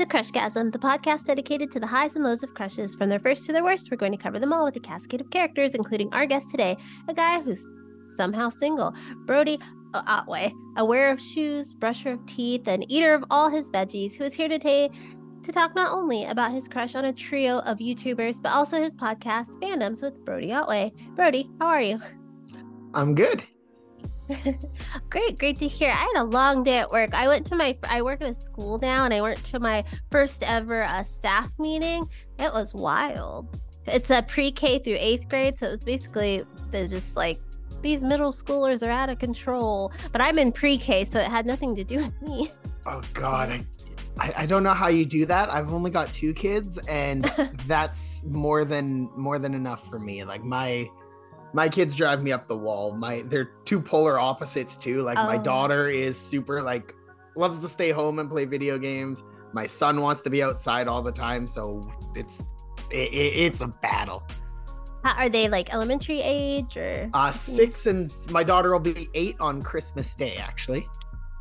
To Crushgasm, the podcast dedicated to the highs and lows of crushes. From their first to their worst, we're going to cover them all with a cascade of characters, including our guest today, a guy who's somehow single, Brody uh, uh, Otway, a wearer of shoes, brusher of teeth, and eater of all his veggies, who is here today to talk not only about his crush on a trio of YouTubers, but also his podcast, Fandoms with Brody Otway. Brody, how are you? I'm good. great, great to hear. I had a long day at work. I went to my I work at a school now and I went to my first ever uh, staff meeting. It was wild. It's a pre-K through 8th grade, so it was basically they're just like these middle schoolers are out of control. But I'm in pre-K, so it had nothing to do with me. Oh god, I I, I don't know how you do that. I've only got two kids and that's more than more than enough for me. Like my my kids drive me up the wall. My they're two polar opposites too. Like oh. my daughter is super like loves to stay home and play video games. My son wants to be outside all the time, so it's it, it's a battle. How, are they like elementary age or? Uh, six and my daughter will be eight on Christmas Day, actually.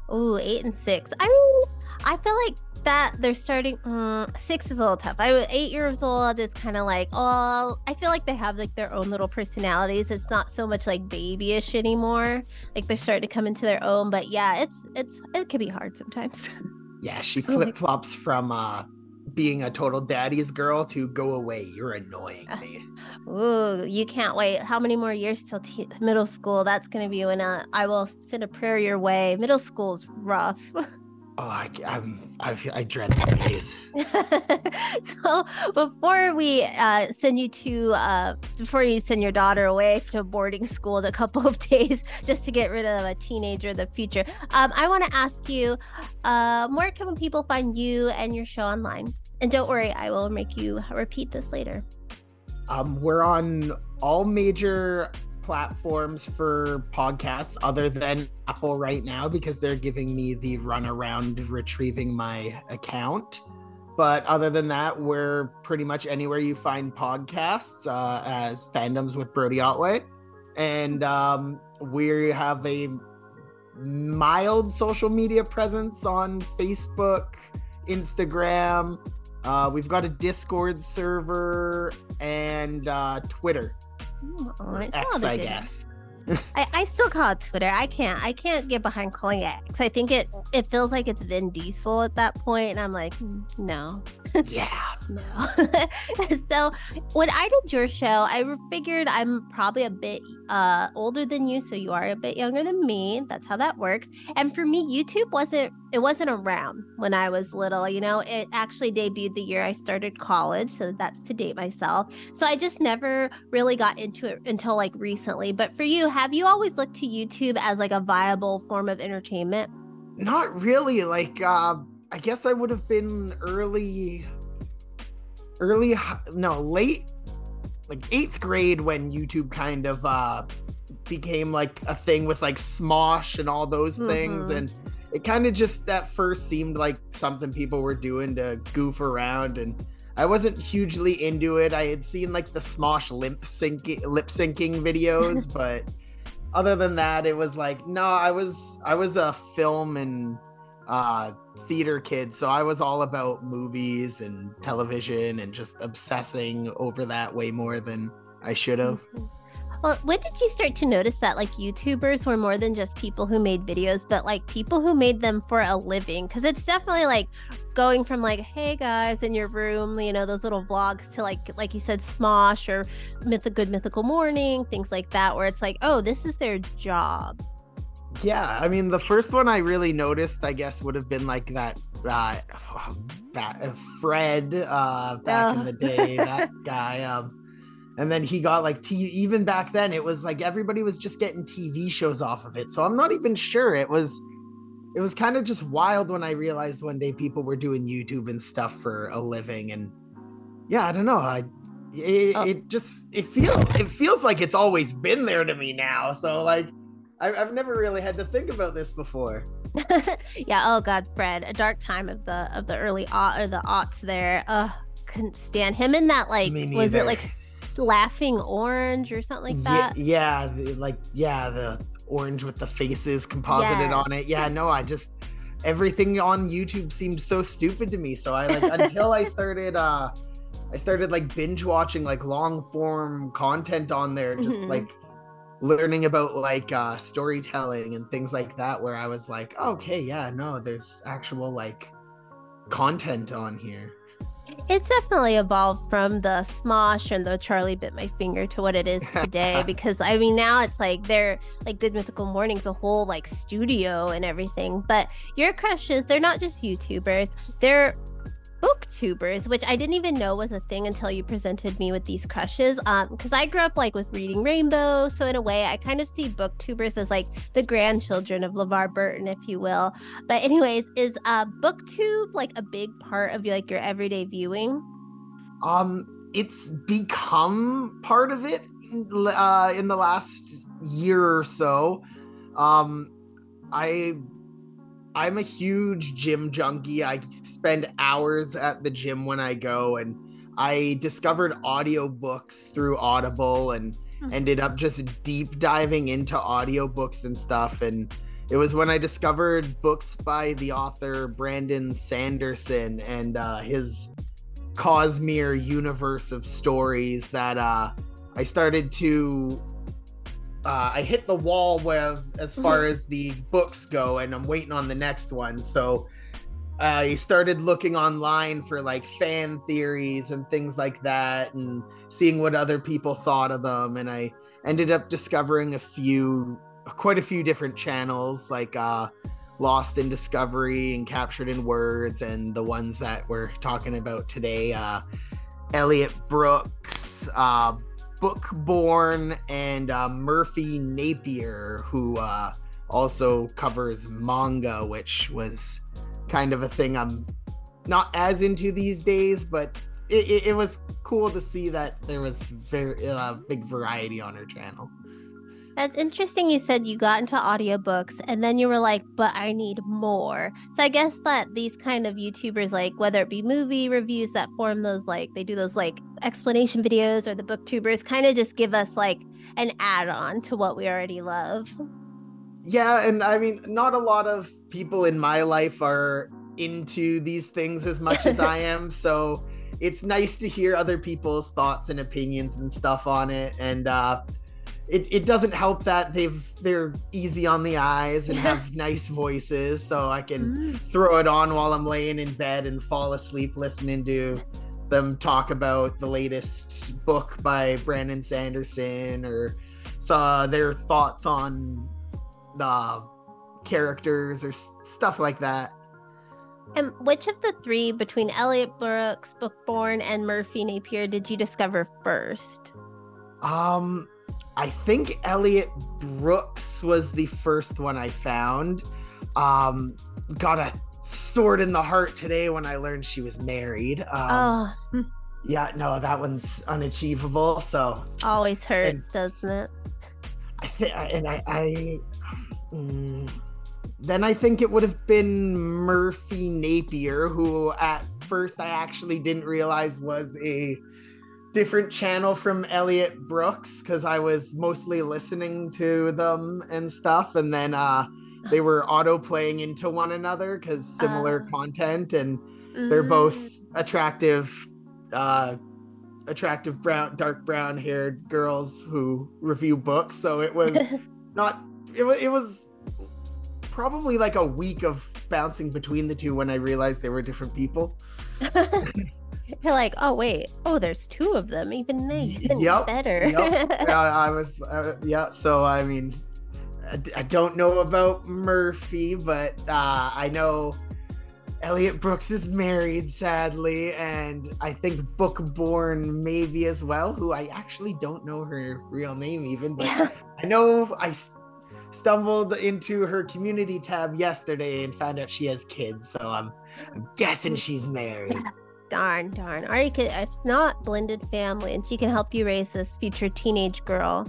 Oh, eight and six. I mean, I feel like that they're starting uh, six is a little tough i was eight years old is kind of like oh i feel like they have like their own little personalities it's not so much like babyish anymore like they're starting to come into their own but yeah it's it's it can be hard sometimes yeah she flip-flops from uh being a total daddy's girl to go away you're annoying me Ooh, you can't wait. How many more years till t- middle school? That's going to be when uh, I will send a prayer your way. Middle school's rough. Oh, I, I'm, I've, i dread the days. so before we uh, send you to, uh, before you send your daughter away to boarding school in a couple of days just to get rid of a teenager in the future, um, I want to ask you, uh, where can people find you and your show online? And don't worry, I will make you repeat this later. Um, we're on all major platforms for podcasts other than Apple right now because they're giving me the runaround retrieving my account. But other than that, we're pretty much anywhere you find podcasts uh, as fandoms with Brody Otway. And um, we have a mild social media presence on Facebook, Instagram. Uh, we've got a Discord server and uh, Twitter. Oh, X, I guess. I, I still call it Twitter. I can't. I can't get behind calling it X. I think it it feels like it's Vin Diesel at that point, and I'm like, mm, no. Yeah. no. so when I did your show, I figured I'm probably a bit uh older than you, so you are a bit younger than me. That's how that works. And for me, YouTube wasn't it wasn't around when I was little. You know, it actually debuted the year I started college, so that's to date myself. So I just never really got into it until like recently. But for you, have you always looked to YouTube as like a viable form of entertainment? Not really. Like, uh, I guess I would have been early, early, no, late, like eighth grade when YouTube kind of uh, became like a thing with like Smosh and all those mm-hmm. things. And it kind of just at first seemed like something people were doing to goof around and I wasn't hugely into it. I had seen like the Smosh lip syncing lip syncing videos, but other than that, it was like no, I was I was a film and uh theater kid, so I was all about movies and television and just obsessing over that way more than I should have. Mm-hmm. Well, when did you start to notice that like YouTubers were more than just people who made videos, but like people who made them for a living? Because it's definitely like going from like, hey guys, in your room, you know, those little vlogs to like, like you said, Smosh or Myth Good Mythical Morning, things like that, where it's like, oh, this is their job. Yeah, I mean, the first one I really noticed, I guess, would have been like that, uh, that uh, Fred, uh, back oh. in the day, that guy. Um, and then he got like TV. Even back then, it was like everybody was just getting TV shows off of it. So I'm not even sure it was. It was kind of just wild when I realized one day people were doing YouTube and stuff for a living, and yeah, I don't know. I it, oh. it just it feels it feels like it's always been there to me now. So like I, have never really had to think about this before. yeah. Oh God, Fred, a dark time of the of the early aught or the aughts there. Uh, couldn't stand him in that. Like, was it like laughing orange or something like that. Yeah, yeah the, like yeah, the orange with the faces composited on it. Yeah, no, I just everything on YouTube seemed so stupid to me. So I like until I started uh I started like binge watching like long form content on there, just Mhm. like learning about like uh storytelling and things like that where I was like, okay, yeah, no, there's actual like content on here. It's definitely evolved from the Smosh and the Charlie bit my finger to what it is today. because I mean, now it's like they're like Good Mythical Mornings, a whole like studio and everything. But your crushes, they're not just YouTubers; they're booktubers, which I didn't even know was a thing until you presented me with these crushes. Um, because I grew up like with reading Rainbow, so in a way, I kind of see booktubers as like the grandchildren of LeVar Burton, if you will. But anyways, is uh booktube like a big part of like your everyday viewing? Um, it's become part of it uh, in the last year or so. Um, I I'm a huge gym junkie. I spend hours at the gym when I go, and I discovered audiobooks through Audible and Hmm. ended up just deep diving into audiobooks and stuff. And it was when I discovered books by the author Brandon Sanderson and uh, his Cosmere universe of stories that uh, I started to. Uh, I hit the wall with as far as the books go, and I'm waiting on the next one. So I started looking online for like fan theories and things like that, and seeing what other people thought of them. And I ended up discovering a few, quite a few different channels, like uh, Lost in Discovery and Captured in Words, and the ones that we're talking about today, uh, Elliot Brooks, uh, Bookborn, and uh, Murphy Napier, who uh, also covers manga, which was kind of a thing I'm not as into these days, but it, it, it was cool to see that there was very uh, big variety on her channel. That's interesting. You said you got into audiobooks and then you were like, but I need more. So I guess that these kind of YouTubers, like whether it be movie reviews that form those, like they do those like explanation videos or the booktubers, kind of just give us like an add on to what we already love. Yeah, and I mean, not a lot of people in my life are into these things as much as I am, so it's nice to hear other people's thoughts and opinions and stuff on it. And uh, it, it doesn't help that they've they're easy on the eyes and have nice voices, so I can Mm. throw it on while I'm laying in bed and fall asleep listening to them talk about the latest book by Brandon Sanderson or saw their thoughts on the characters or stuff like that. And which of the three between Elliot Brooks, Bookborn, and Murphy Napier did you discover first? Um, I think Elliot Brooks was the first one I found. Um, got a sword in the heart today when I learned she was married. Um, oh, yeah, no, that one's unachievable. So always hurts, doesn't it? I think, and I, I mm, then I think it would have been Murphy Napier, who at first I actually didn't realize was a different channel from Elliot Brooks because I was mostly listening to them and stuff, and then uh, they were auto playing into one another because similar Ah. content, and they're both Mm. attractive uh attractive brown dark brown haired girls who review books so it was not it was it was probably like a week of bouncing between the two when i realized they were different people You're like, oh wait, oh there's two of them, even Y- even yup, better. Yep. yeah, i was uh, yeah so i mean I, d- I don't know about murphy but uh i know Elliot Brooks is married, sadly, and I think Bookborn maybe as well, who I actually don't know her real name even, but Yeah. I know I stumbled into her community tab yesterday and found out she has kids, so I'm, I'm guessing she's married. Darn, darn. Or you could, if not, blended family, and she can help you raise this future teenage girl.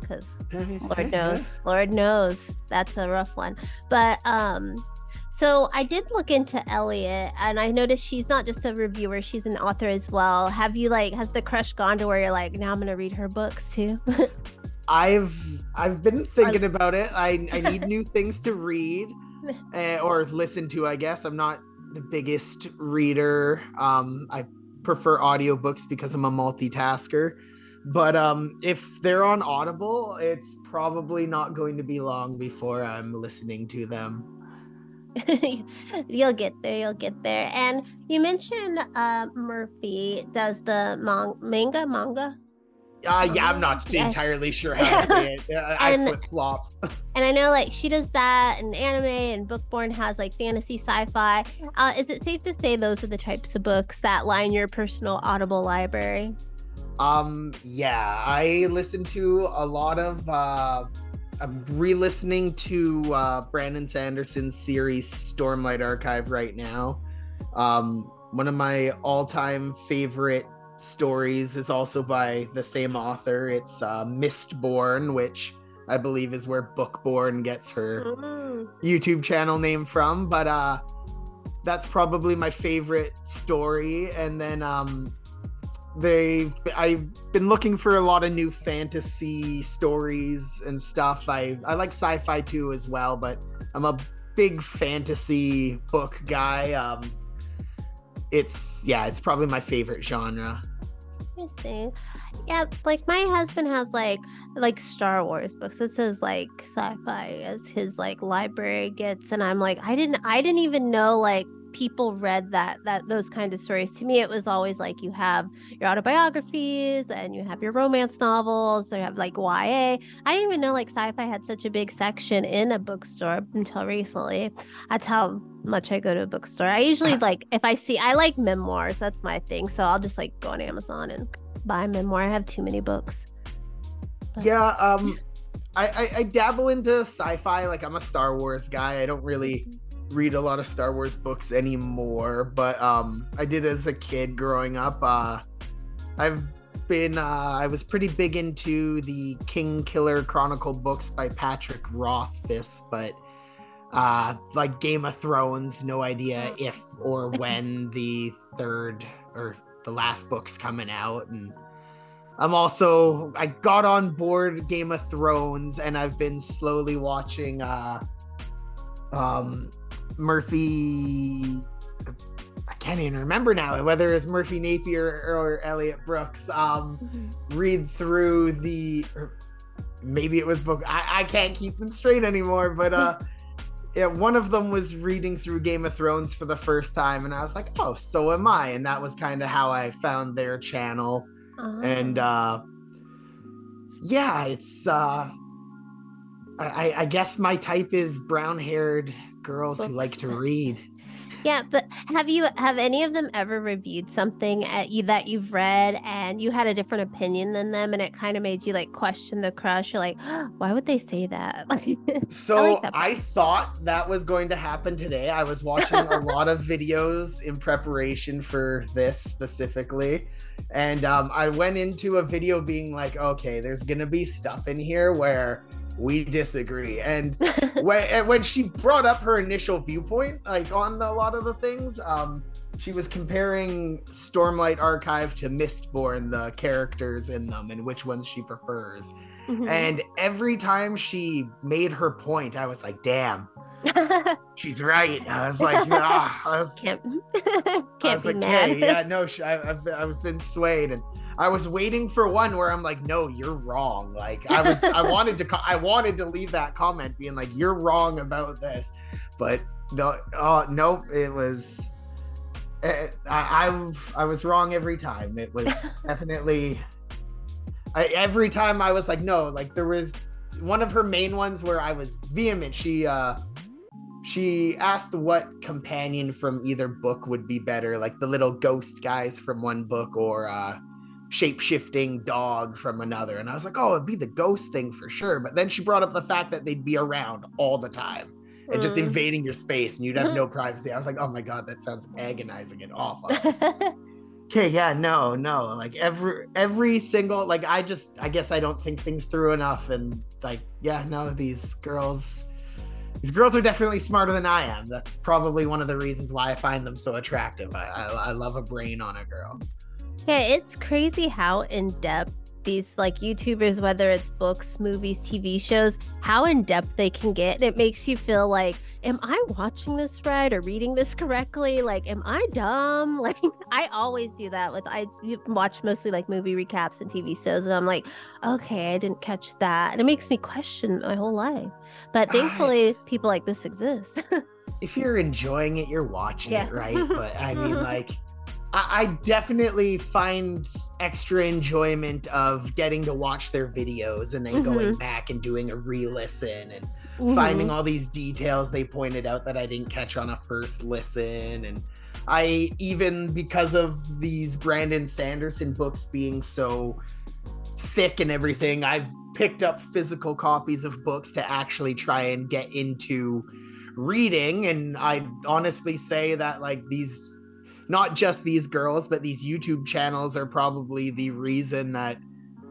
Because Lord knows, Lord knows, that's a rough one. But um, so I did look into Elliot, and I noticed she's not just a reviewer; she's an author as well. Have you like, has the crush gone to where you're like, now I'm gonna read her books too? I've I've been thinking about it. I I need new things to read. eh, or listen to, I guess. I'm not the biggest reader. Um, I prefer audiobooks because I'm a multitasker. But um, if they're on Audible, it's probably not going to be long before I'm listening to them. you'll get there. You'll get there. And you mentioned uh, Murphy does the man- manga manga. Uh, yeah, I'm not entirely sure how to say it. I flip flop. And I know like she does that and anime and Bookborn has like fantasy sci-fi. Uh, is it safe to say those are the types of books that line your personal Audible library? Um, yeah, I listen to a lot of. Uh, I'm re-listening to uh, Brandon Sanderson's series Stormlight Archive right now. Um, one of my all-time favorite stories is also by the same author. It's uh, Mistborn, which I believe is where Bookborn gets her Mm. YouTube channel name from, but uh that's probably my favorite story. And then um they I've been looking for a lot of new fantasy stories and stuff. I I like sci-fi too as well, but I'm a big fantasy book guy. Um it's yeah, it's probably my favorite genre. Interesting. Yeah, like my husband has like like Star Wars books. It says like sci-fi as his like library gets, and I'm like, I didn't I didn't even know like people read that that those kind of stories. To me, it was always like you have your autobiographies and you have your romance novels. You have like YA. I didn't even know like sci-fi had such a big section in a bookstore until recently. That's how much I go to a bookstore. I usually like if I see I like memoirs. That's my thing. So I'll just like go on Amazon and buy a memoir. I have too many books. But- Yeah, um I, I I dabble into sci-fi. Like I'm a Star Wars guy. I don't really read a lot of Star Wars books anymore, but um I did as a kid growing up. Uh I've been uh I was pretty big into the King Killer Chronicle books by Patrick Rothfuss, but uh like Game of Thrones, no idea if or when the third or the last book's coming out and I'm also I got on board Game of Thrones and I've been slowly watching uh um Murphy I can't even remember now whether it's Murphy Napier or Elliot Brooks um read through the maybe it was book I, I can't keep them straight anymore but uh yeah, one of them was reading through Game of Thrones for the first time, and I was like, "Oh, so am I." And that was kind of how I found their channel and Ah. uh yeah it's uh I, I- I guess my type is brown haired girls who like to read. Yeah, but have you have any of them ever reviewed something at you that you've read and you had a different opinion than them and it kind of made you like question the crush? You're like, why would they say that? Like, so that I, thought that was going to happen today. I was watching a lot of videos in preparation for this specifically. And um, i went into a video being like okay there's gonna be stuff in here where we disagree and when and when she brought up her initial viewpoint, like on the, a lot of the things, um, she was comparing Stormlight Archive to Mistborn, the characters in them, and which ones she prefers. Mhm. And every time she made her point, I was like, "Damn, she's right." I was like, "Ah," I was, can't can't was be like, mad. "Okay, yeah, no, sh- I, I've, I've been swayed." And I was waiting for one where I'm like, "No, you're wrong." Like I was, I wanted to, I wanted to leave that comment being like, "You're wrong about this," but no, oh nope, it was. eh, I, I I was wrong every time. It was definitely. I, every time I was like, no, like there was one of her main ones where I was vehement. She uh she asked what companion from either book would be better, like the little ghost guys from one book or uh shape-shifting dog from another. And I was like, oh, it'd be the ghost thing for sure. But then she brought up the fact that they'd be around all the time and just Mm. invading your space and you'd have no privacy. I was like, oh my god, that sounds agonizing and awful. okay yeah no no like every every single like i just i guess i don't think things through enough and like yeah no these girls these girls are definitely smarter than i am. That's probably one of the reasons why i find them so attractive. I i, I love a brain on a girl. Yeah, it's crazy how in depth these like YouTubers, whether it's books, movies, TV shows, how in depth they can get. It makes you feel like, am I watching this right or reading this correctly? Like, am I dumb? Like, I always do that with I watch mostly like movie recaps and TV shows, and I'm like, okay, I didn't catch that, and it makes me question my whole life. But thankfully, people like this exist. if you're enjoying it, you're watching yeah. it, right? But I mean, like I, definitely find extra enjoyment of getting to watch their videos and then mm-hmm. going back and doing a re-listen and mm-hmm. finding all these details they pointed out that I didn't catch on a first listen and I even because of these Brandon Sanderson books being so thick and everything, I've picked up physical copies of books to actually try and get into reading and I honestly say that like these not just these girls, but these YouTube channels are probably the reason that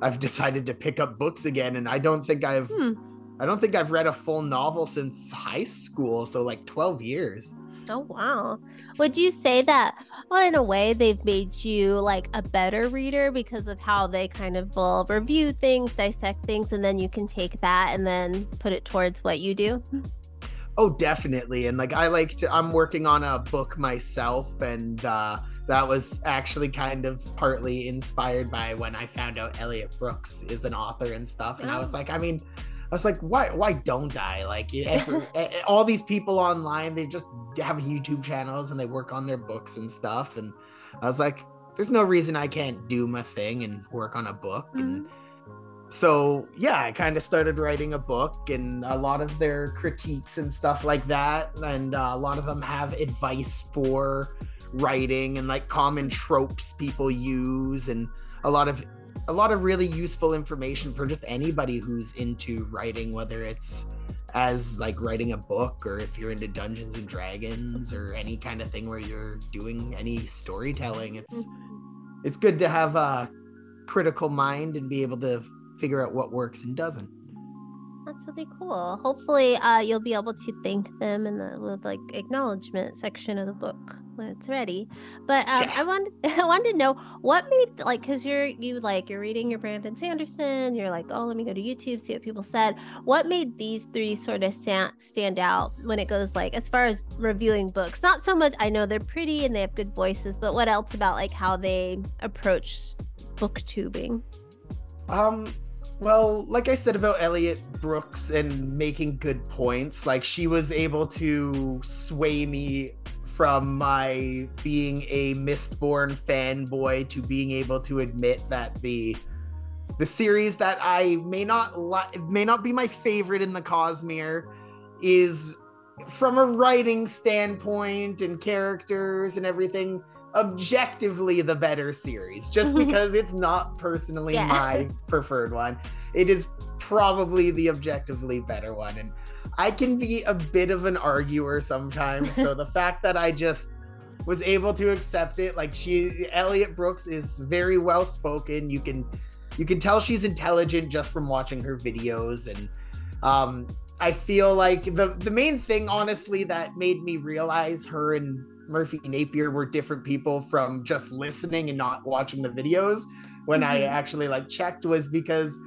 I've decided to pick up books again. And I don't think I've hmm. I don't think I've read a full novel since high school, so like 12 years. Oh wow. Would you say that well in a way they've made you like a better reader because of how they kind of will review things, dissect things, and then you can take that and then put it towards what you do? Oh, definitely. And like I like to, I'm working on a book myself, and uh, that was actually kind of partly inspired by when I found out Elliot Brooks is an author and stuff. And I was oh. like, I mean, I was like, why why don't I? Like every, all these people online, they just have YouTube channels and they work on their books and stuff. And I was like, there's no reason I can't do my thing and work on a book. Mm-hmm. And so yeah i kind of started writing a book and a lot of their critiques and stuff like that and uh, a lot of them have advice for writing and like common tropes people use and a lot of a lot of really useful information for just anybody who's into writing whether it's as like writing a book or if you're into dungeons and dragons or any kind of thing where you're doing any storytelling it's mm-hmm. it's good to have a critical mind and be able to figure out what works and doesn't. That's really cool. Hopefully, uh, you'll be able to thank them in the like acknowledgement section of the book when it's ready. But um, yeah. I wanted I wanted to know what made like because you're you like you're reading your Brandon Sanderson. You're like, oh, let me go to YouTube see what people said. What made these three sort of stand stand out when it goes like as far as reviewing books? Not so much. I know they're pretty and they have good voices, but what else about like how they approach booktubing? Um, well, like I said about Elliot Brooks and making good points, like she was able to sway me from my being a Mistborn fanboy to being able to admit that the the series that I may not li- may not be my favorite in the Cosmere is from a writing standpoint and characters and everything objectively the better series just because it's not personally yeah. my preferred one. It is probably the objectively better one and i can be a bit of an arguer sometimes. So the fact that i just was able to accept it like she elliot brooks is very well spoken. You can you can tell she's intelligent just from watching her videos and um i feel like the the main thing honestly that made me realize her and Murphy Napier were different people from just listening and not watching the videos when mm-hmm. I actually like checked was because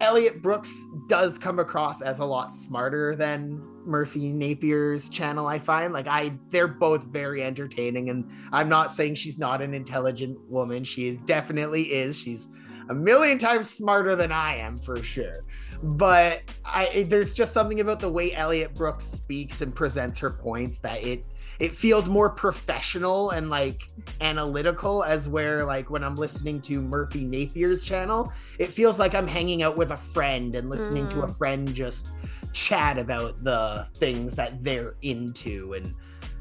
Elliot Brooks does come across as a lot smarter than Murphy Napier's channel, I find. Like I they're both very entertaining and I'm not saying she's not an intelligent woman. She is, definitely is. She's a million times smarter than I am for sure. But I there's just something about the way Elliot Brooks speaks and presents her points that it it feels more professional and like analytical as where like when i'm listening to murphy napier's channel it feels like i'm hanging out with a friend and listening mm. to a mm. friend just chat about the things that they're into and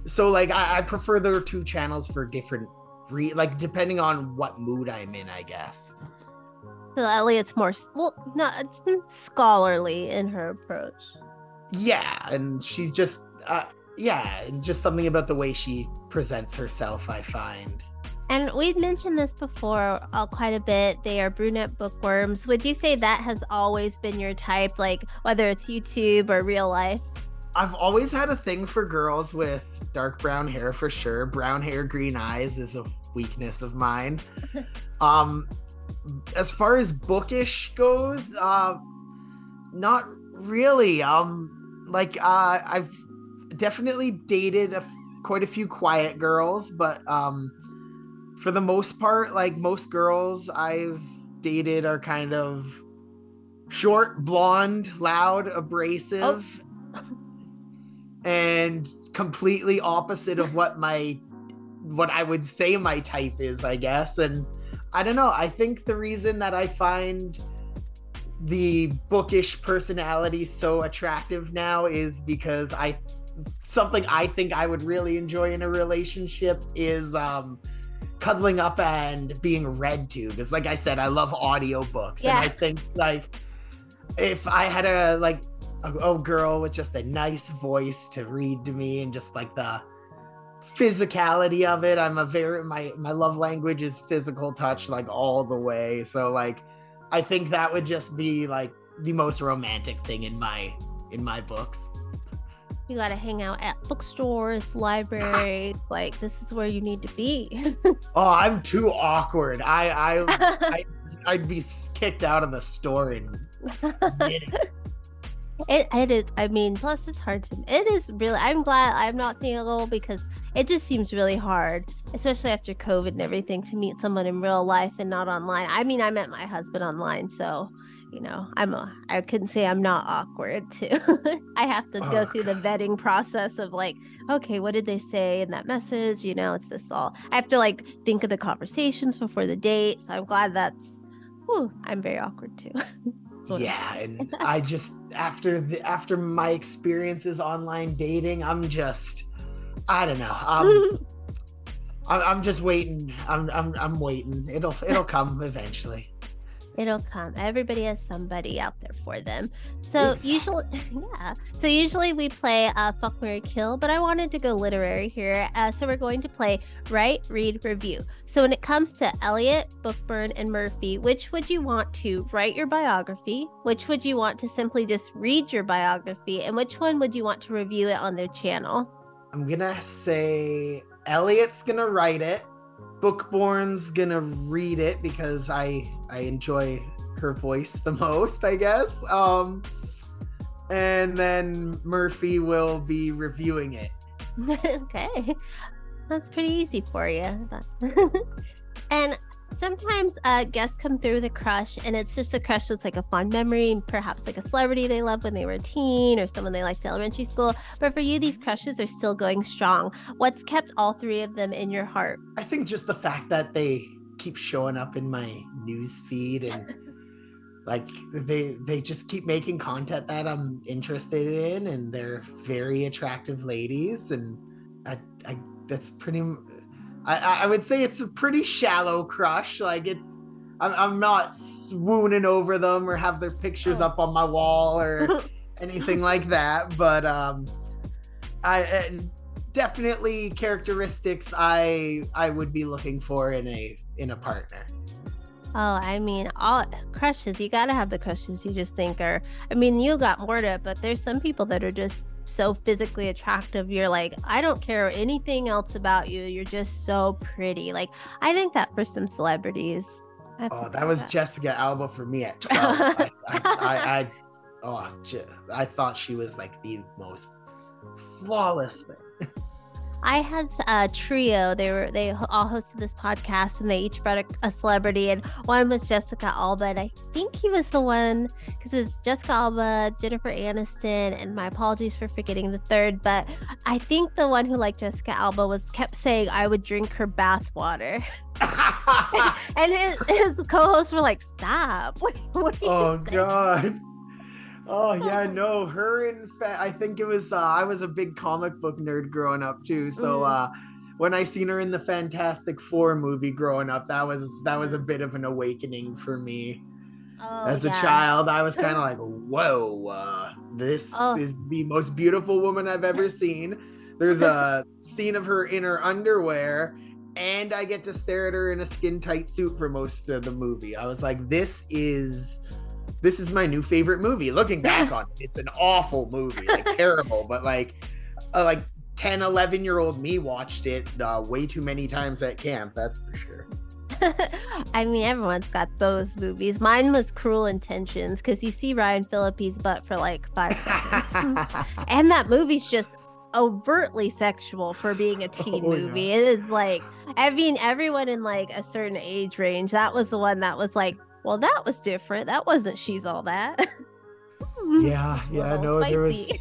so like i, I prefer their two channels for different re like depending on what mood i'm in i guess so elliot's more well not it's scholarly in her approach yeah and she's just uh, yeah, just something about the way she presents herself, I find. And we've mentioned this before uh, quite a bit. They are brunette bookworms. Would you say that has always been your type, like whether it's YouTube or real life? I've always had a thing for girls with dark brown hair for sure. Brown hair, green eyes is a weakness of mine. um, as far as bookish goes, uh, not really. Um, like uh, I've definitely dated a, quite a few quiet girls, but um, for the most part, like most girls I've dated are kind of short, blonde, loud, abrasive, oh. and completely opposite of what my what I would say my type is, I guess. And I don't know. I think the reason that I find the bookish personality so attractive now is because I something I think I would really enjoy in a relationship is um cuddling up and being read to because like I said I love audiobooks. Yeah. and I think like if I had a like a, a girl with just a nice voice to read to me and just like the physicality of it i'm a very my my love language is physical touch like all the way. So like i think that would just be like the most romantic thing in my in my books you got to hang out at bookstores libraries like this is where you need to be. Oh i'm too awkward. I i, I i'd be kicked out of the store in it, it is i mean plus it's hard to it is really i'm glad i'm not single because it just seems really hard, especially after COVID and everything, to meet someone in real life and not online. I mean, I met my husband online, so you know, I'm a, I couldn't say I'm not awkward too. I have to oh, go through God. the vetting process of like, okay, what did they say in that message? You know, it's this all. I have to like think of the conversations before the date. So I'm glad that's. Whew, I'm very awkward too. yeah, and I just after the after my experiences online dating, I'm just I don't know. Um, I'm I'm just waiting. I'm, I'm, I'm waiting. It'll, it'll come eventually. It'll come. Everybody has somebody out there for them. So exactly. usually, yeah. So usually we play uh, Fuck Mary Kill, but I wanted to go literary here. Uh, so we're going to play Write, Read, Review. So when it comes to Elliot, Bookborn, and Murphy, which would you want to write your biography? Which would you want to simply just read your biography? And which one would you want to review it on their channel? I'm gonna say Elliot's gonna write it. Bookborn's gonna read it because I I enjoy her voice the most, I guess. Um, and then Murphy will be reviewing it. okay, that's pretty easy for you. and sometimes uh, guests come through with a crush and it's just a crush that's like a fond memory perhaps like a celebrity they loved when they were a teen or someone they liked in elementary school. But for you these crushes are still going strong. What's kept all three of them in your heart? I think just the fact that they keep showing up in my news feed and like they they just keep making content that i'm interested in and they're very attractive ladies and i, I that's pretty I, I would say it's a pretty shallow crush. Like it's, I'm, I'm not swooning over them or have their pictures oh. up on my wall or anything like that. But um, I definitely characteristics I I would be looking for in a in a partner. Oh, I mean, all crushes. You gotta have the crushes you just think are. I mean, you got more to it, but there's some people that are just so physically attractive. You're like, I don't care anything else about you. You're just so pretty. Like, I think that for some celebrities. Oh, that was that. Jessica Alba for me at 12. I, I, I, I, oh, I thought she was like the most flawless thing. I had a trio. They were they all hosted this podcast, and they each brought a, a celebrity. And one was Jessica Alba, and I think he was the one because it was Jessica Alba, Jennifer Aniston, and my apologies for forgetting the third. But I think the one who liked Jessica Alba was kept saying I would drink her bath water. and his, his co-hosts were like, "Stop! What, oh God!" Oh yeah, no, her in fact, I think it was. Uh, I was a big comic book nerd growing up too, so mm. uh, when I seen her in the Fantastic Four movie growing up, that was that was a bit of an awakening for me. Oh, As yeah. a child, I was kind of like, "Whoa, uh, this oh. is the most beautiful woman I've ever seen." There's a scene of her in her underwear, and I get to stare at her in a skin tight suit for most of the movie. I was like, "This is." This is my new favorite movie. Looking back on it, it's an awful movie, like terrible, but like uh, like 10, 11 year old me watched it uh, way too many times at camp. That's for sure. I mean, everyone's got those movies. Mine was Cruel Intentions because you see Ryan Phillippe's butt for like five seconds. and that movie's just overtly sexual for being a teen Oh, movie. yeah. It is like, I mean, everyone in like a certain age range, that was the one that was like, well, that was different. That wasn't She's All That. yeah, yeah, Little no, there was.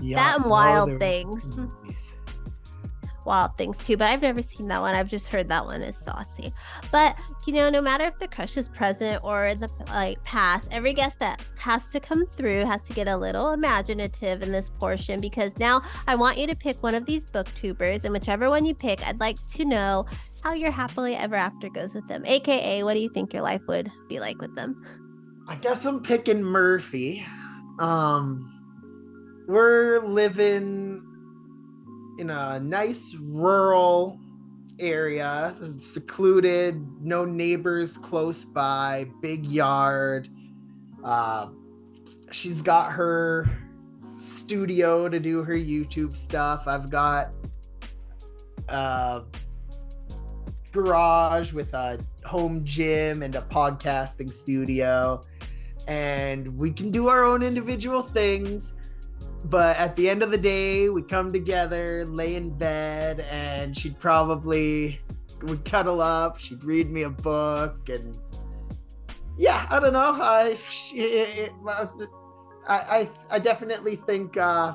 Yeah, That and Wild there was Things. movies. Wild Things too, but I've never seen that one. I've just heard that one is saucy. But you know, no matter if the crush is present or in the like past, every guest that has to come through has to get a little imaginative in this portion because now I want you to pick one of these booktubers, and whichever one you pick, I'd like to know how your happily ever after goes with them. AKA, what do you think your life would be like with them? I guess I'm picking Murphy. Um, we're living in a nice rural area, secluded, no neighbors close by, big yard. Uh, she's got her studio to do her YouTube stuff. I've got a garage with a home gym and a podcasting studio. And we can do our own individual things. But at the end of the day we come together lay in bed and she'd probably would cuddle up. She'd read me a book and yeah i don't know. I it, I, I i definitely think uh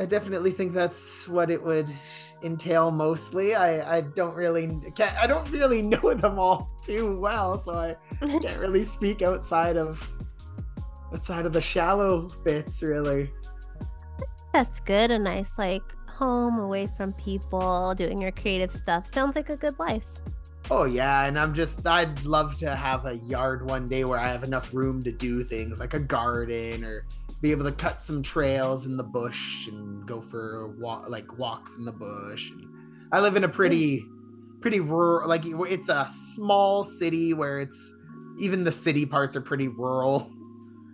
I definitely think that's what it would entail mostly. I, I don't really can't, I don't really know them all too well, so I can't really speak outside of outside of the shallow bits really. That's good. A nice like home away from people, doing your creative stuff. Sounds like a good life. Oh yeah, and I'm just I'd love to have a yard one day where I have enough room to do things like a garden or be able to cut some trails in the bush and go for walk like walks in the bush. And I live in a pretty pretty rural like it's a small city where it's even the city parts are pretty rural.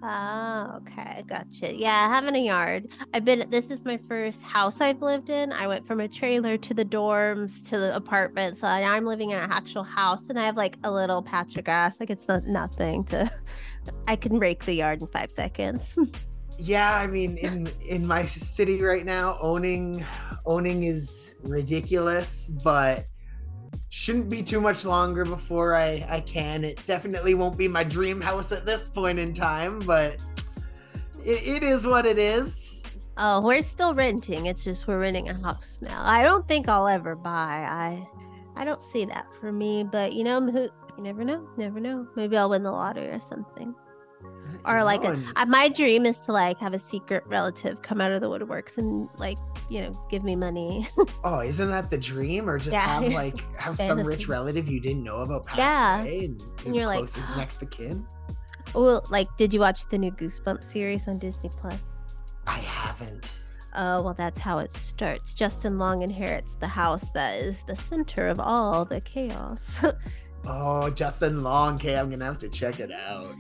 Oh, okay. Gotcha. Yeah, having a yard. I've been, this is my first house I've lived in. I went from a trailer to the dorms to the apartment. So now I'm living in an actual house and I have like a little patch of grass. Like it's not, nothing to, I can rake the yard in five seconds. Yeah, I mean in in my city right now owning owning is ridiculous, but shouldn't be too much longer before I I can. It definitely won't be my dream house at this point in time, but it, it is what it is. oh, we're still renting. It's just we're renting a house now. I don't think I'll ever buy. I, I don't see that for me, but you know, who, you never know. Never know. Maybe I'll win the lottery or something. Or like a, uh, my dream is to like have a secret relative come out of the woodworks and like you know give me money oh, isn't that the dream? Or just Yeah. have like have some rich relative you didn't know about pass Yeah. away and, And you're like, next to kin? well like did you watch the new goosebumps series on disney plus I haven't. oh well that's how it starts justin long inherits the house that is the center of all the chaos Oh, Justin Long. Okay, I'm gonna have to check it out.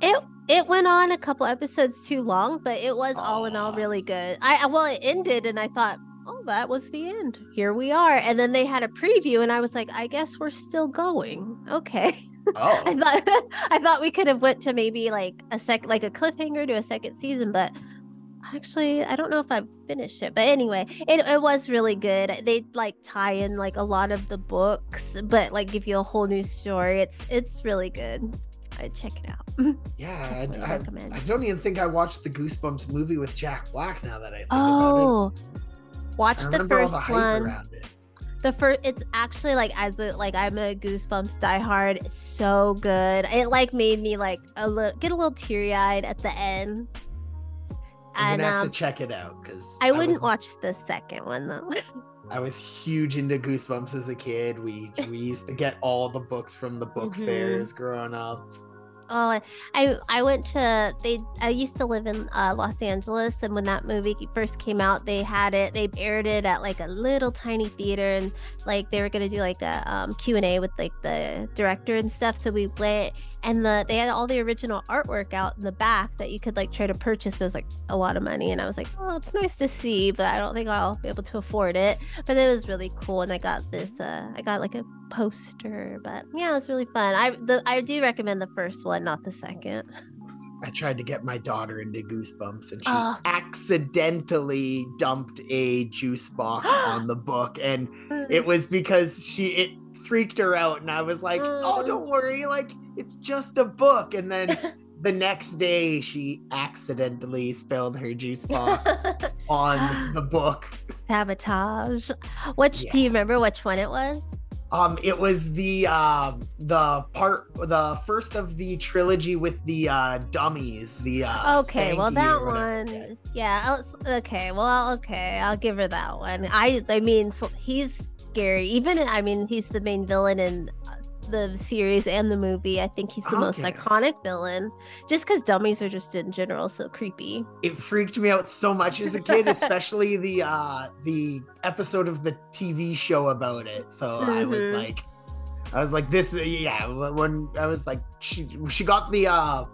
it it went on a couple episodes too long but it was all in all really good i I- well it ended and i thought oh that was the end here we are and then they had a preview and i was like i guess we're still going okay Oh, I thought I thought we could have went to maybe like a sec like a cliffhanger to a second season, but actually I don't know if I've finished it. But anyway, it, it was really good. They like tie in like a lot of the books, but like give you a whole new story. It's it's really good. I check it out. yeah. I, I. I don't even think I watched the Goosebumps movie with Jack Black. Now that I think about Oh, it, watch I the first the one. The first, it's actually like as a like I'm a Goosebumps diehard. It's so good. It like made me like a little get a little teary eyed at the end. I'm And gonna have um, to check it out because I wouldn't was, watch the second one though. I was huge into Goosebumps as a kid. We we used to get all the books from the book Mhm. fairs growing up. Oh, I I went to they. I used to live in uh, Los Angeles, and when that movie first came out, they had it. They aired it at like a little tiny theater, and like they were gonna do like a um, Q and A with like the director and stuff. So we went, and the they had all the original artwork out in the back that you could like try to purchase, but it was like a lot of money. And I was like, oh, it's nice to see, but I don't think I'll be able to afford it. But it was really cool, and I got this. Uh, I got like a poster, but yeah, it was really fun. I the, I do recommend the first one, not the second. I tried to get my daughter into Goosebumps and she Oh. accidentally dumped a juice box on the book and it was because she it freaked her out and I was like, "Oh, Mm. don't worry, like it's just a book." And then the next day she accidentally spilled her juice box on the book. Sabotage. Which do you remember which one it was? Um it was the um the part the first of the trilogy with the uh dummies, the uh Okay, well that or whatever it one, yeah. Okay, well, okay, I'll give her that one. I, I mean, he's scary. Even, I mean, he's the main villain in uh, the series and the movie. I think he's the most iconic villain, just because dummies are just in general so creepy. it freaked me out so much as a kid especially the uh the episode of the tv show about it so i was Mhm. like i was like this yeah when i was like she she got the uh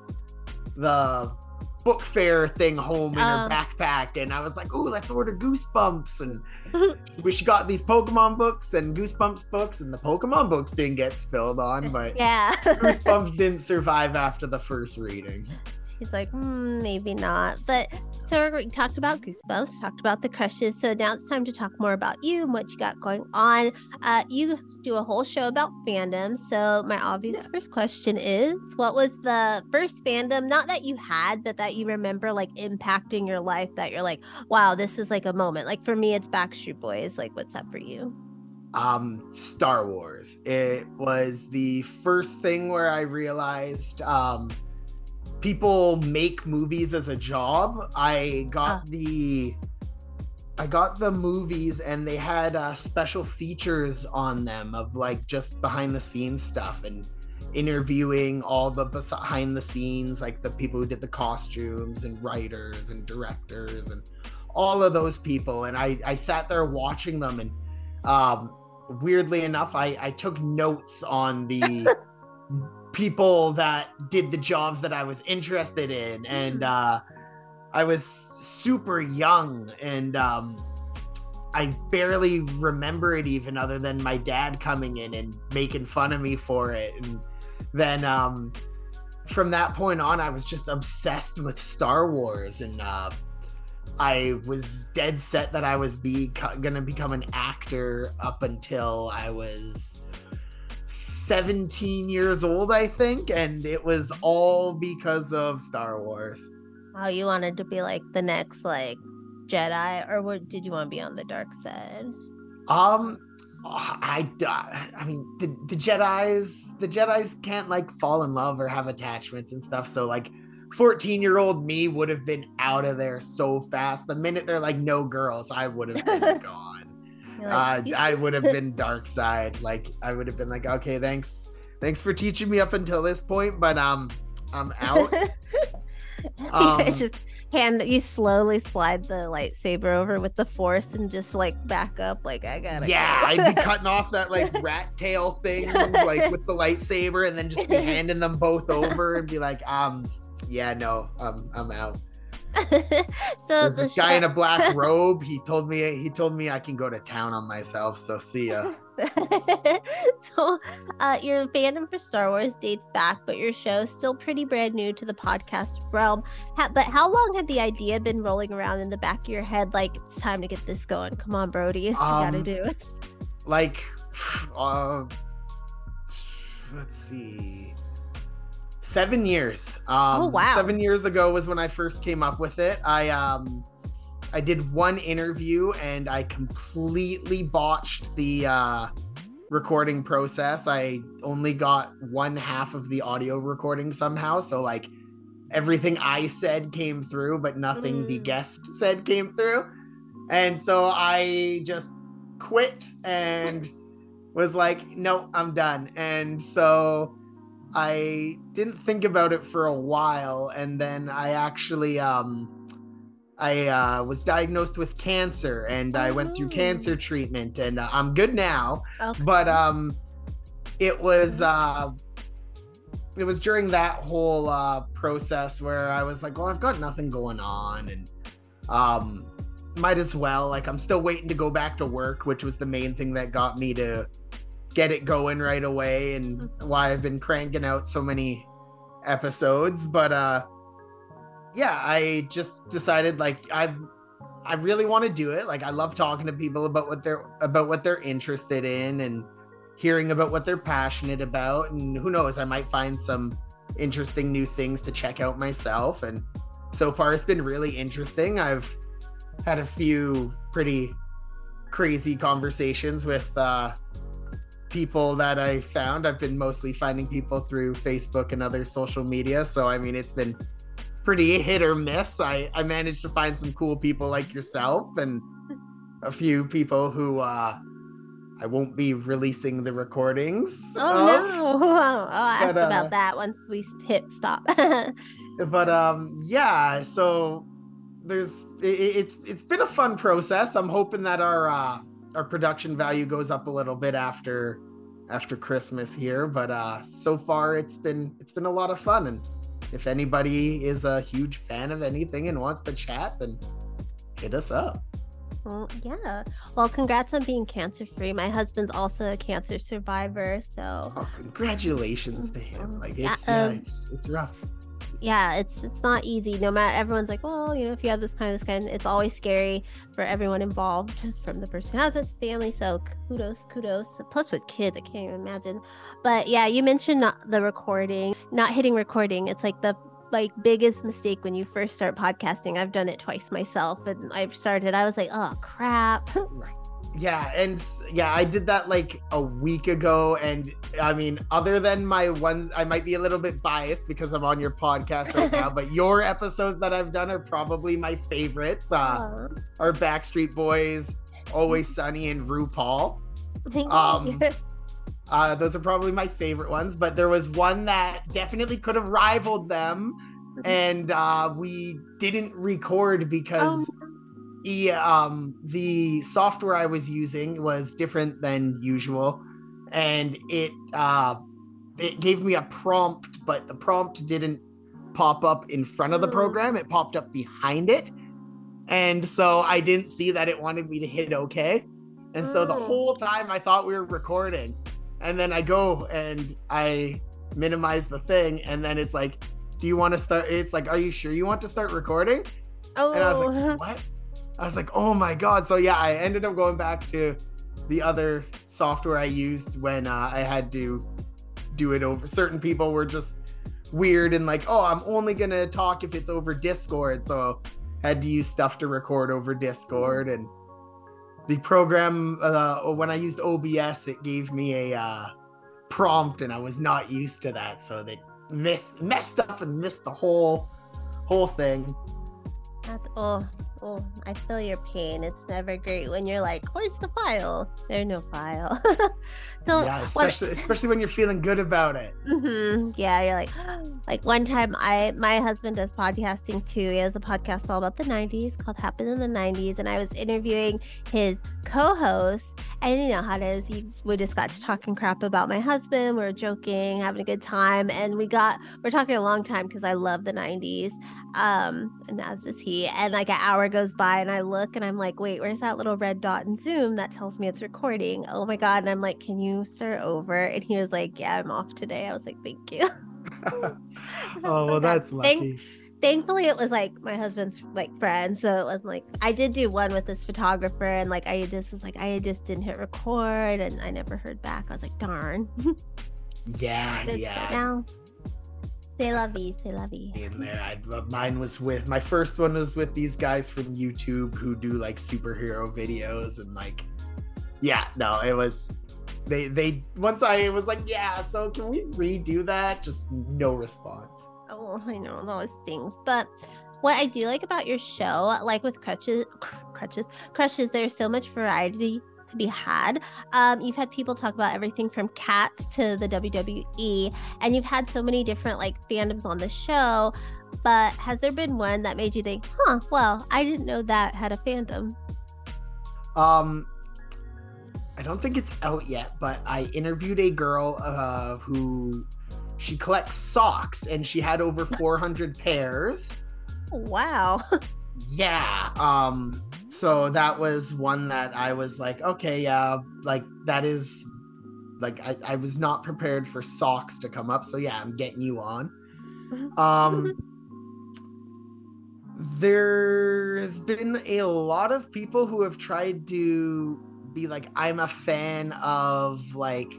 the book fair thing home in her Um. backpack and i was like ooh let's order goosebumps and we she got these pokemon books and goosebumps books and the pokemon books didn't get spilled on but Yeah. goosebumps didn't survive after the first reading She's like, mm, maybe not. But so we talked about Goosebumps, talked about the crushes. So now it's time to talk more about you and what you got going on. Uh, you do a whole show about fandom. So my obvious first question is, what was the first fandom? Not that you had, but that you remember like impacting your life. That you're like, wow, this is like a moment. Like for me, it's Backstreet Boys. Like, what's that for you? um Star Wars. It was the first thing where I realized um people make movies as a job. I got Ah. the I got the movies and they had uh, special features on them of like just behind the scenes stuff and interviewing all the behind the scenes like the people who did the costumes and writers and directors and all of those people and I I sat there watching them and um weirdly enough i i took notes on the people that did the jobs that i was interested in. And uh i was super young and um i barely remember it even other than my dad coming in and making fun of me for it. And then um from that point on i was just obsessed with star wars. And uh I was dead set that I was be gonna become an actor up until I was 17 years old, I think, and it was all because of Star Wars. Oh, you wanted to be like the next like Jedi, or what did you want to be on the dark side? Um, I, I mean, the the Jedi's the Jedi's can't like fall in love or have attachments and stuff. So like, 14 year old me would have been out of there so fast. The minute they're like no girls, I would have been gone. Uh, like, "Excuse I would have been dark side. Like I would have been like, okay, thanks, thanks for teaching me up until this point, but um, I'm out. Um, it's just hand you slowly slide the lightsaber over with the force and just like back up like I gotta yeah, go. I'd be cutting off that like rat tail thing, like with the lightsaber, and then just be handing them both over and be like, um, yeah, no, um, I'm out. so this guy in a black robe. He told me he told me I can go to town on myself. So see ya. so uh, your fandom for Star Wars dates back, but your show is still pretty brand new to the podcast realm. Ha- but how long had the idea been rolling around in the back of your head? Like it's time to get this going. Come on, Brody, you gotta Um, do it. like uh let's see seven years um Oh, wow. seven years ago was when i first came up with it i um i did one interview and i completely botched the uh recording process i only got one half of the audio recording somehow so like everything i said came through but nothing the Mm. guest said came through and so i just quit and was like, no, I'm done. And so I didn't think about it for a while. And then I actually, um, I uh, was diagnosed with cancer and I went through Oh. cancer treatment and uh, I'm good now. Okay. But um, it was uh, it was during that whole uh, process where I was like, well, I've got nothing going on, and um, might as well. Like, I'm still waiting to go back to work, which was the main thing that got me to get it going right away, and Mm-hmm. why I've been cranking out so many episodes. But uh, yeah, I just decided like I I really want to do it. Like I love talking to people about what they're about what they're interested in and hearing about what they're passionate about and who knows, I might find some interesting new things to check out myself and so far it's been really interesting. I've had a few pretty crazy conversations with uh people that I found. I've been mostly finding people through Facebook and other social media, so I mean it's been pretty hit or miss. I I managed to find some cool people like yourself and a few people who uh I won't be releasing the recordings. Oh of, no! I'll ask But, uh, about that once we hit stop. But um yeah, so there's i- i- it's it's been a fun process. I'm hoping that our uh our production value goes up a little bit after after Christmas here, but uh so far it's been it's been a lot of fun and if anybody is a huge fan of anything and wants to chat then hit us up. Well, yeah. Well, congrats on being cancer free. My husband's also a cancer survivor, so Oh, congratulations to him. Like Yeah, it's yeah, um, it's it's rough. Yeah, it's it's not easy. No matter everyone's like, well, you know, if you have this kind of this kind, it's always scary for everyone involved, from the person who has it, to family. So kudos, kudos. Plus with kids, I can't even imagine. But yeah, you mentioned not the recording, not hitting recording. It's like the like biggest mistake when you first start podcasting. I've done it twice myself, and I've started. I was like, oh crap. Yeah, and yeah, I did that like a week ago, and I mean, other than my one, I might be a little bit biased because I'm on your podcast right now, but your episodes that I've done are probably my favorites. Uh, Aw. are Backstreet Boys, Always Sunny, and RuPaul. Um. Uh, those are probably my favorite ones, but there was one that definitely could have rivaled them, and uh, we didn't record because Oh, the um the software I was using was different than usual, and it uh it gave me a prompt, but the prompt didn't pop up in front of the Oh. program; it popped up behind it, and so I didn't see that it wanted me to hit OK, and so the Oh. whole time I thought we were recording, and then I go and I minimize the thing, and then it's like, "Do you want to start?" It's like, "Are you sure you want to start recording?" oh. And I was like, what? I was like, oh my God. So yeah, I ended up going back to the other software I used when uh, I had to do it over. Certain people were just weird and like, oh, I'm only to talk if it's over Discord. So I had to use stuff to record over Discord. And the program, uh, when I used OBS, it gave me a uh, prompt and I was not used to that. So they missed, messed up and missed the whole, whole thing. That's, oh, oh, I feel your pain. It's never great when you're like, where's the file? There's no file. so, yeah, what- especially especially when you're feeling good about it. Mhm, Yeah, you're like, like one time, I my husband does podcasting too. He has a podcast all about the '90s called "Happened in the '90s," and I was interviewing his co-host. And you know how it is. You, we just got to talking crap about my husband. We were joking, having a good time, and we got we're talking a long time because I love the '90s, um, and as does he. And like an hour goes by, and I look, and I'm like, wait, where's that little red dot in Zoom that tells me it's recording? Oh my god! And I'm like, can you start over? And he was like, yeah, I'm off today. I was like, thank you. oh So well, that's lucky. thankfully it was like my husband's like friend so it wasn't like i did do one with this photographer and like i just was like i just didn't hit record and i never heard back i was like darn Yeah, But yeah. now c'est la vie c'est la vie In there, I, mine was with my first one was with these guys from YouTube who do like superhero videos and like, yeah, no, it was. They they once I was like, yeah, so can we redo that? Just no response. oh i know those things, but what i do like about your show like with crutches crutches crushes there's so much variety to be had um you've had people talk about everything from cats to the wwe and you've had so many different like fandoms on the show but has there been one that made you think huh well i didn't know that had a fandom Um, I don't think it's out yet, but I interviewed a girl uh, who she collects socks and she had over 400 pairs. Wow. Yeah. Um so that was one that I was like, okay, yeah, like that is like I, I was not prepared for socks to come up. So yeah, I'm getting you on. Um there's been a lot of people who have tried to be like i'm a fan of like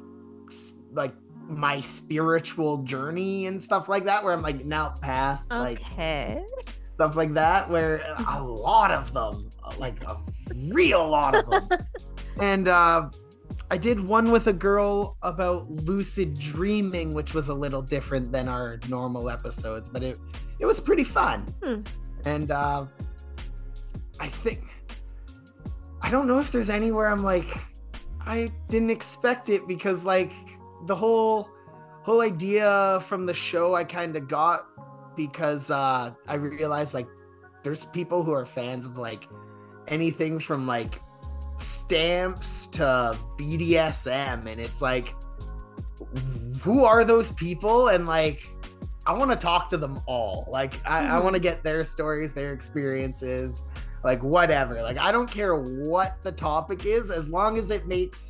like my spiritual journey and stuff like that where i'm like now past like okay. stuff like that where a lot of them like a real lot of them and uh i did one with a girl about lucid dreaming which was a little different than our normal episodes but it it was pretty fun Hmm. and uh i think i don't know if there's anywhere i'm like i didn't expect it because like the whole whole idea from the show i kind of got because uh i realized like there's people who are fans of like anything from like stamps to bdsm and it's like who are those people? And like I want to talk to them all. Like I, I want to get their stories, their experiences, like whatever. Like I don't care what the topic is, as long as it makes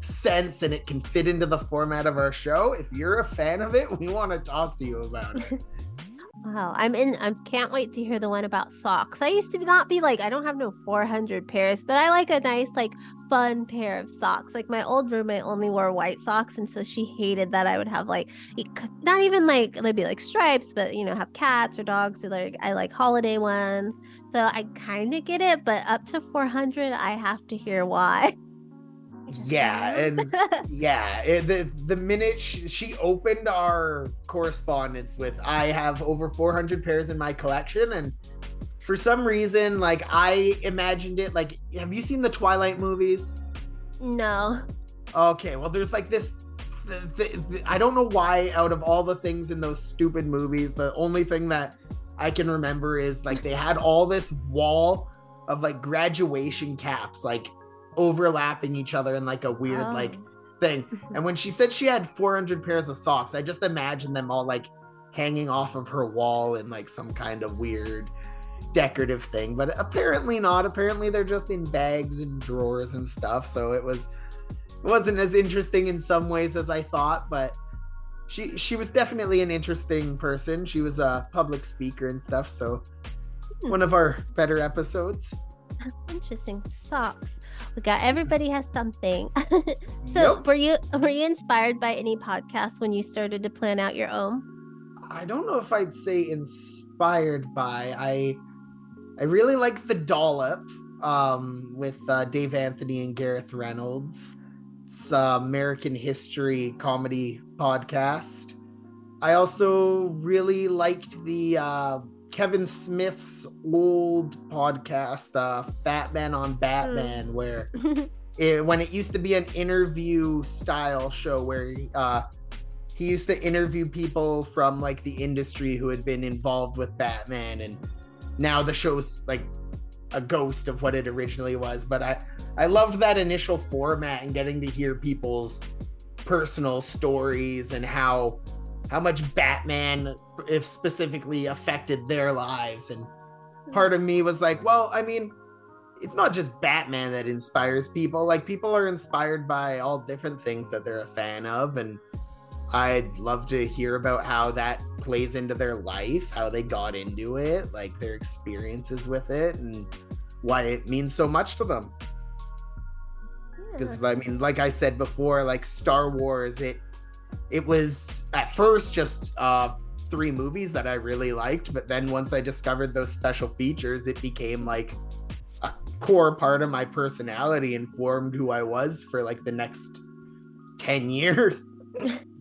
sense and it can fit into the format of our show. If you're a fan of it, we want to talk to you about it. Wow, I'm in. I can't wait to hear the one about socks. I used to not be like I don't have no 400 pairs, but I like a nice like fun pair of socks. Like my old roommate only wore white socks, and so she hated that I would have like not even like they'd be like stripes, but you know have cats or dogs. Or like I like holiday ones, so I kind of get it. But up to 400, I have to hear why. Yeah, and yeah, it, the the minute she, she opened our correspondence with, I have over 400 pairs in my collection, and for some reason, like I imagined it. Like, have you seen the Twilight movies? no. Okay, well, there's like this. th th th- I don't know why, out of all the things in those stupid movies, the only thing that I can remember is like they had all this wall of like graduation caps, like overlapping each other in like a weird, like Oh. thing. And when she said she had 400 pairs of socks, I just imagined them all like hanging off of her wall in like some kind of weird decorative thing. But apparently not. Apparently they're just in bags and drawers and stuff. So it was it wasn't as interesting in some ways as I thought, but she she was definitely an interesting person. She was a public speaker and stuff, so Hmm. one of our better episodes. Interesting socks. We got everybody has something. so Yep. were you were you inspired by any podcasts when you started to plan out your own? I don't know if I'd say inspired by. I I really like the dollop um, with uh, Dave Anthony and Gareth Reynolds. It's uh, American history comedy podcast. I also really liked the uh, Kevin Smith's old podcast, uh, Fatman on Batman, where it, when it used to be an interview style show where uh, he used to interview people from like the industry who had been involved with Batman, and now the show's like a ghost of what it originally was. But I I loved that initial format and getting to hear people's personal stories and how how much Batman if specifically affected their lives. And hmm. part of me was like well i mean it's not just batman that inspires people. Like people are inspired by all different things that they're a fan of. And i'd love to hear about how that plays into their life how they got into it like their experiences with it and why it means so much to them. Because i mean like i said before like star wars it it was at first just uh three movies that i really liked but then once i discovered those special features it became like a core part of my personality and formed who i was for like the next 10 years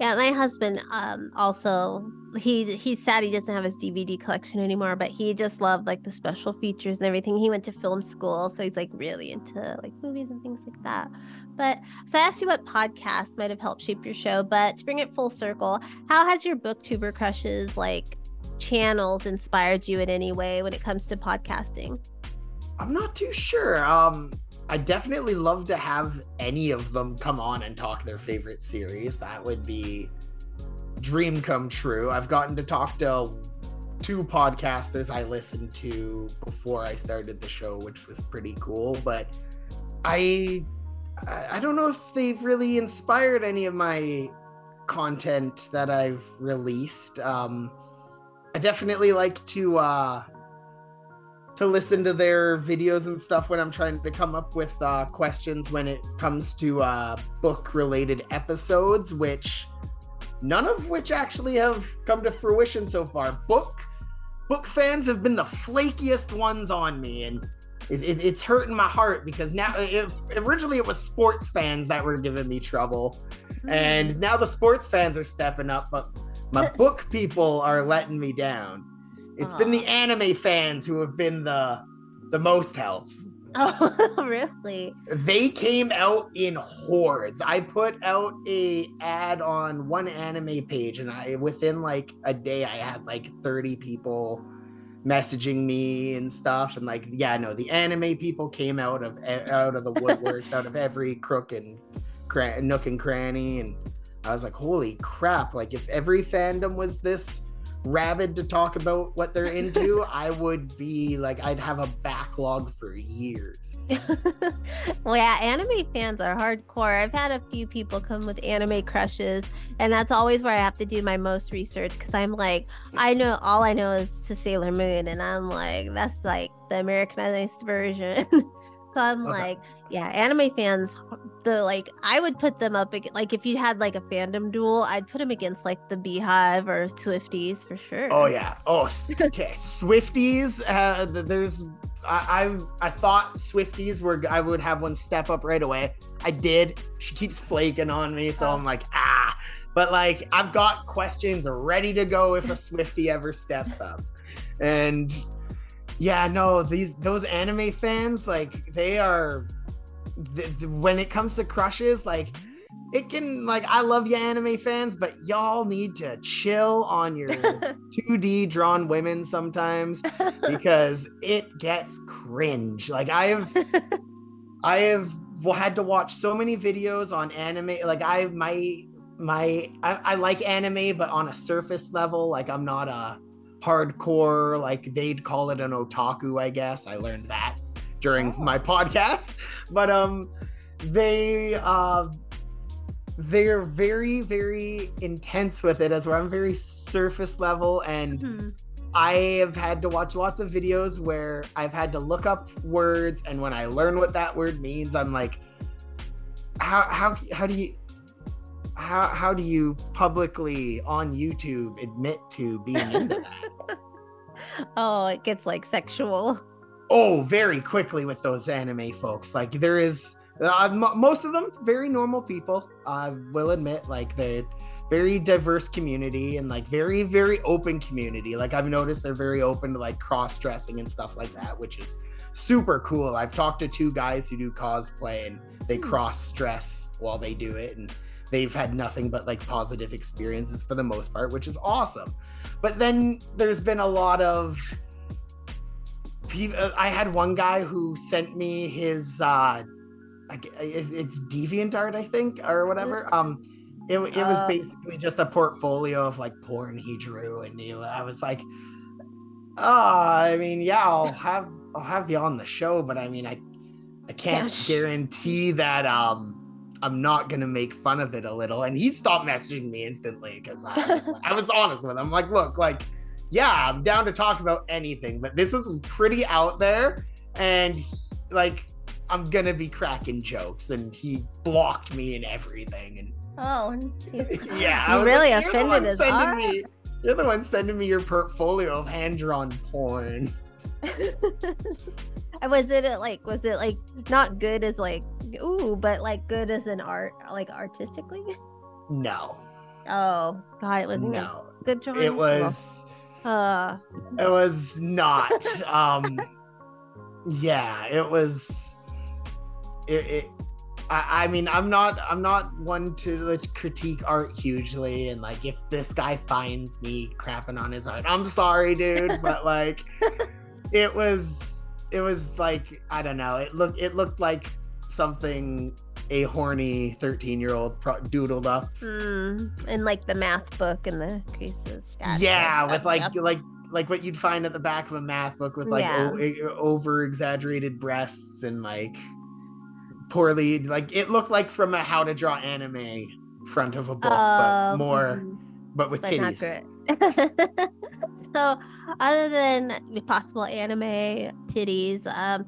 Yeah, my husband um also he he's sad he doesn't have his DVD collection anymore, but he just loved like the special features and everything. He went to film school, so he's like really into like movies and things like that. But so I asked you what podcasts might have helped shape your show, but to bring it full circle, how has your booktuber crushes like channels inspired you in any way when it comes to podcasting? i'm not too sure um I definitely love to have any of them come on and talk their favorite series. That would be dream come true. I've gotten to talk to two podcasters I listened to before I started the show, which was pretty cool. But I I don't know if they've really inspired any of my content that I've released. Um, I definitely like to uh, to listen to their videos and stuff when I'm trying to come up with uh, questions when it comes to uh, book related episodes, which none of which actually have come to fruition so far. Book book fans have been the flakiest ones on me, and it, it, it's hurting my heart because now it, originally it was sports fans that were giving me trouble, mm-hmm. and now the sports fans are stepping up, but my book people are letting me down. It's been the anime fans who have been the the most help. Oh, really? They came out in hordes. I put out a ad on one anime page, and I within like a day, I had like 30 people messaging me and stuff. And like, yeah, no, the anime people came out of out of the woodworks, out of every crook and cran- nook and cranny, and I was like, holy crap! Like, if every fandom was this rabid to talk about what they're into, I would be like, I'd have a backlog for years. well, yeah, anime fans are hardcore. I've had a few people come with anime crushes, and that's always where I have to do my most research because I'm like, I know all I know is to Sailor Moon, and I'm like, that's like the Americanized version. So I'm okay. like, yeah, anime fans, the like, I would put them up like if you had like a fandom duel, I'd put them against like the BeyHive or Swifties for sure. Oh yeah. Oh, okay. Swifties. Uh, there's. I, I I thought Swifties were. I would have one step up right away. I did. She keeps flaking on me, so oh. I'm like, ah. But like, I've got questions ready to go if a Swifty ever steps up, and yeah no these those anime fans like they are th- th- when it comes to crushes like it can like i love you anime fans but y'all need to chill on your 2d drawn women sometimes because it gets cringe. Like i have i have had to watch so many videos on anime like i my my I, I like anime but on a surface level like i'm not a hardcore, like they'd call it an otaku, I guess. I learned that during oh. my podcast. But um they uh they're very, very intense with it as well. I'm very surface level and mm-hmm. I have had to watch lots of videos where I've had to look up words and when I learn what that word means, I'm like, how how how do you how how do you publicly on YouTube admit to being into that? oh, it gets like sexual. Oh, very quickly with those anime folks. Like there is uh, m- most of them very normal people. I will admit, like they're very diverse community and like very very open community. Like I've noticed they're very open to like cross dressing and stuff like that, which is super cool. I've talked to two guys who do cosplay and they hmm. cross dress while they do it and they've had nothing but like positive experiences for the most part, which is awesome. But then there's been a lot of I had one guy who sent me his uh it's DeviantArt, I think, or whatever. Um it, it was uh, basically just a portfolio of like porn he drew and you I was like oh I mean yeah I'll have I'll have you on the show but I mean I I can't guarantee that um I'm not gonna make fun of it a little. And he stopped messaging me instantly because I, was, I was honest with him. I'm like, look, like, yeah, I'm down to talk about anything, but this is pretty out there, and like, I'm gonna be cracking jokes. And he blocked me and everything. And oh, yeah, I really like, offended his heart. Me, you're the one sending me your portfolio of hand drawn porn. was it like was it like not good as like ooh, but like good as an art like artistically? No. Oh god, it was no good drawing. It was. Uh. It was not. um. Yeah, it was. It. it I, I mean, I'm not. I'm not one to like, critique art hugely, and like, if this guy finds me crapping on his art, I'm sorry, dude, but like, it was it was like I don't know. It looked it looked like something a horny 13 year old pro- doodled up. Mm, and like the math book and the creases. Gotcha. Yeah, with like like like what you'd find at the back of a math book with like Yeah. over exaggerated breasts and like poorly like it looked like from a how to draw anime front of a book, but Um, more mhm, but with but not titties. so, other than possible anime titties, um,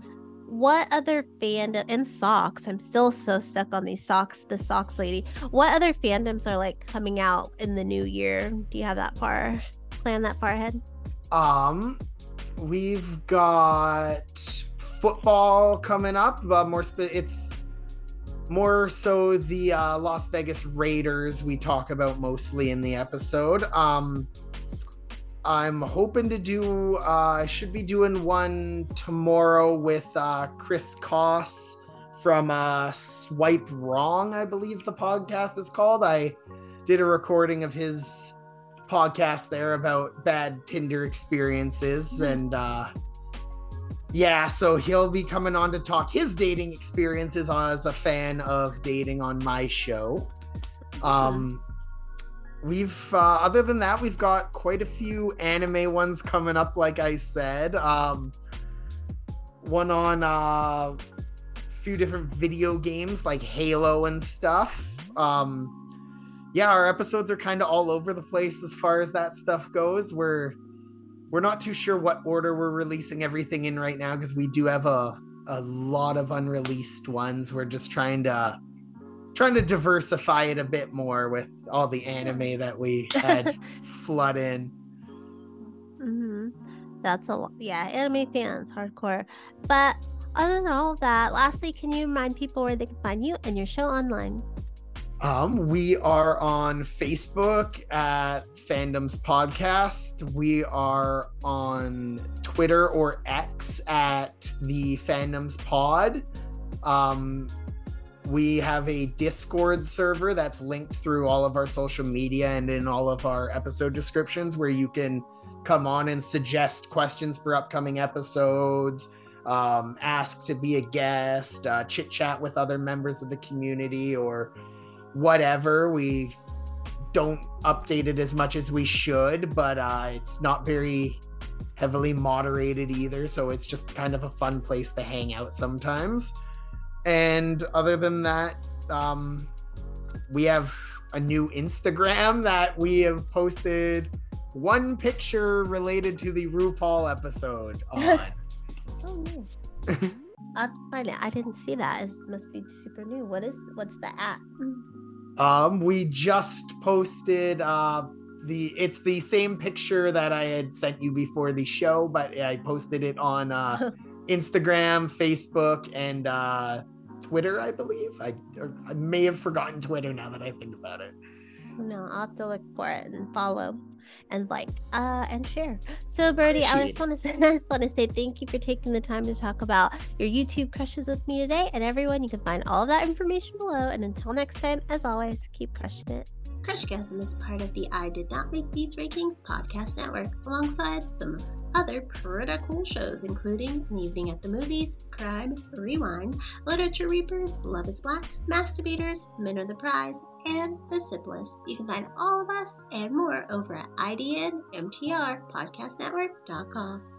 what other fandom and socks? I'm still so stuck on these socks. The socks lady. What other fandoms are like coming out in the new year? Do you have that far? Plan that far ahead? Um, we've got football coming up, but more spe- it's more so the uh, Las Vegas Raiders we talk about mostly in the episode. Um, I'm hoping to do. Uh, I should be doing one tomorrow with uh, Chris Koss from uh, Swipe Wrong, I believe the podcast is called. I did a recording of his podcast there about bad Tinder experiences Mhm. and uh yeah, so he'll be coming on to talk his dating experiences as a fan of dating on my show. Um we've uh other than that we've got quite a few anime ones coming up like I said. Um one on uh few different video games like Halo and stuff. Um yeah, our episodes are kind of all over the place as far as that stuff goes. We're we're not too sure what order we're releasing everything in right now because we do have a a lot of unreleased ones. We're just trying to trying to diversify it a bit more with all the anime that we had flood in. hmm That's a lot. Yeah, anime fans, hardcore. But other than all of that, lastly, can you remind people where they can find you and your show online? Um, we are on Facebook at Fandoms Podcast. We are on Twitter or X at the Fandoms Pod. Um, we have a Discord server that's linked through all of our social media and in all of our episode descriptions where you can come on and suggest questions for upcoming episodes, um, ask to be a guest, uh, chit chat with other members of the community, or whatever. We don't update it as much as we should, but uh, it's not very heavily moderated either. So it's just kind of a fun place to hang out sometimes. And other than that, um, we have a new Instagram that we have posted one picture related to the RuPaul episode on. Oh, nice. I'll find it. I didn't see that. It must be super new. What is what's the app? Um, we just posted uh the it's the same picture that I had sent you before the show, but I posted it on uh Instagram, Facebook, and uh Twitter, I believe. I or I may have forgotten Twitter now that I think about it. No, I'll have to look for it and follow and like uh and share. So Brody, I just want to say I just want to say thank you for taking the time to talk about your YouTube crushes with me today. And everyone, you can find all of that information below. And until next time, as always, keep crushing it. Crushgasm is part of the I Did Not Make These Rankings podcast network, alongside some other pretty cool shows, including An Evening at the Movies, Crime, Rewind, Literature Reapers, Love is Black, Mass-Debaters, Men are the Prize, and The Sipless. You can find all of us and more over at IDNMTRPodcastNetwork.com.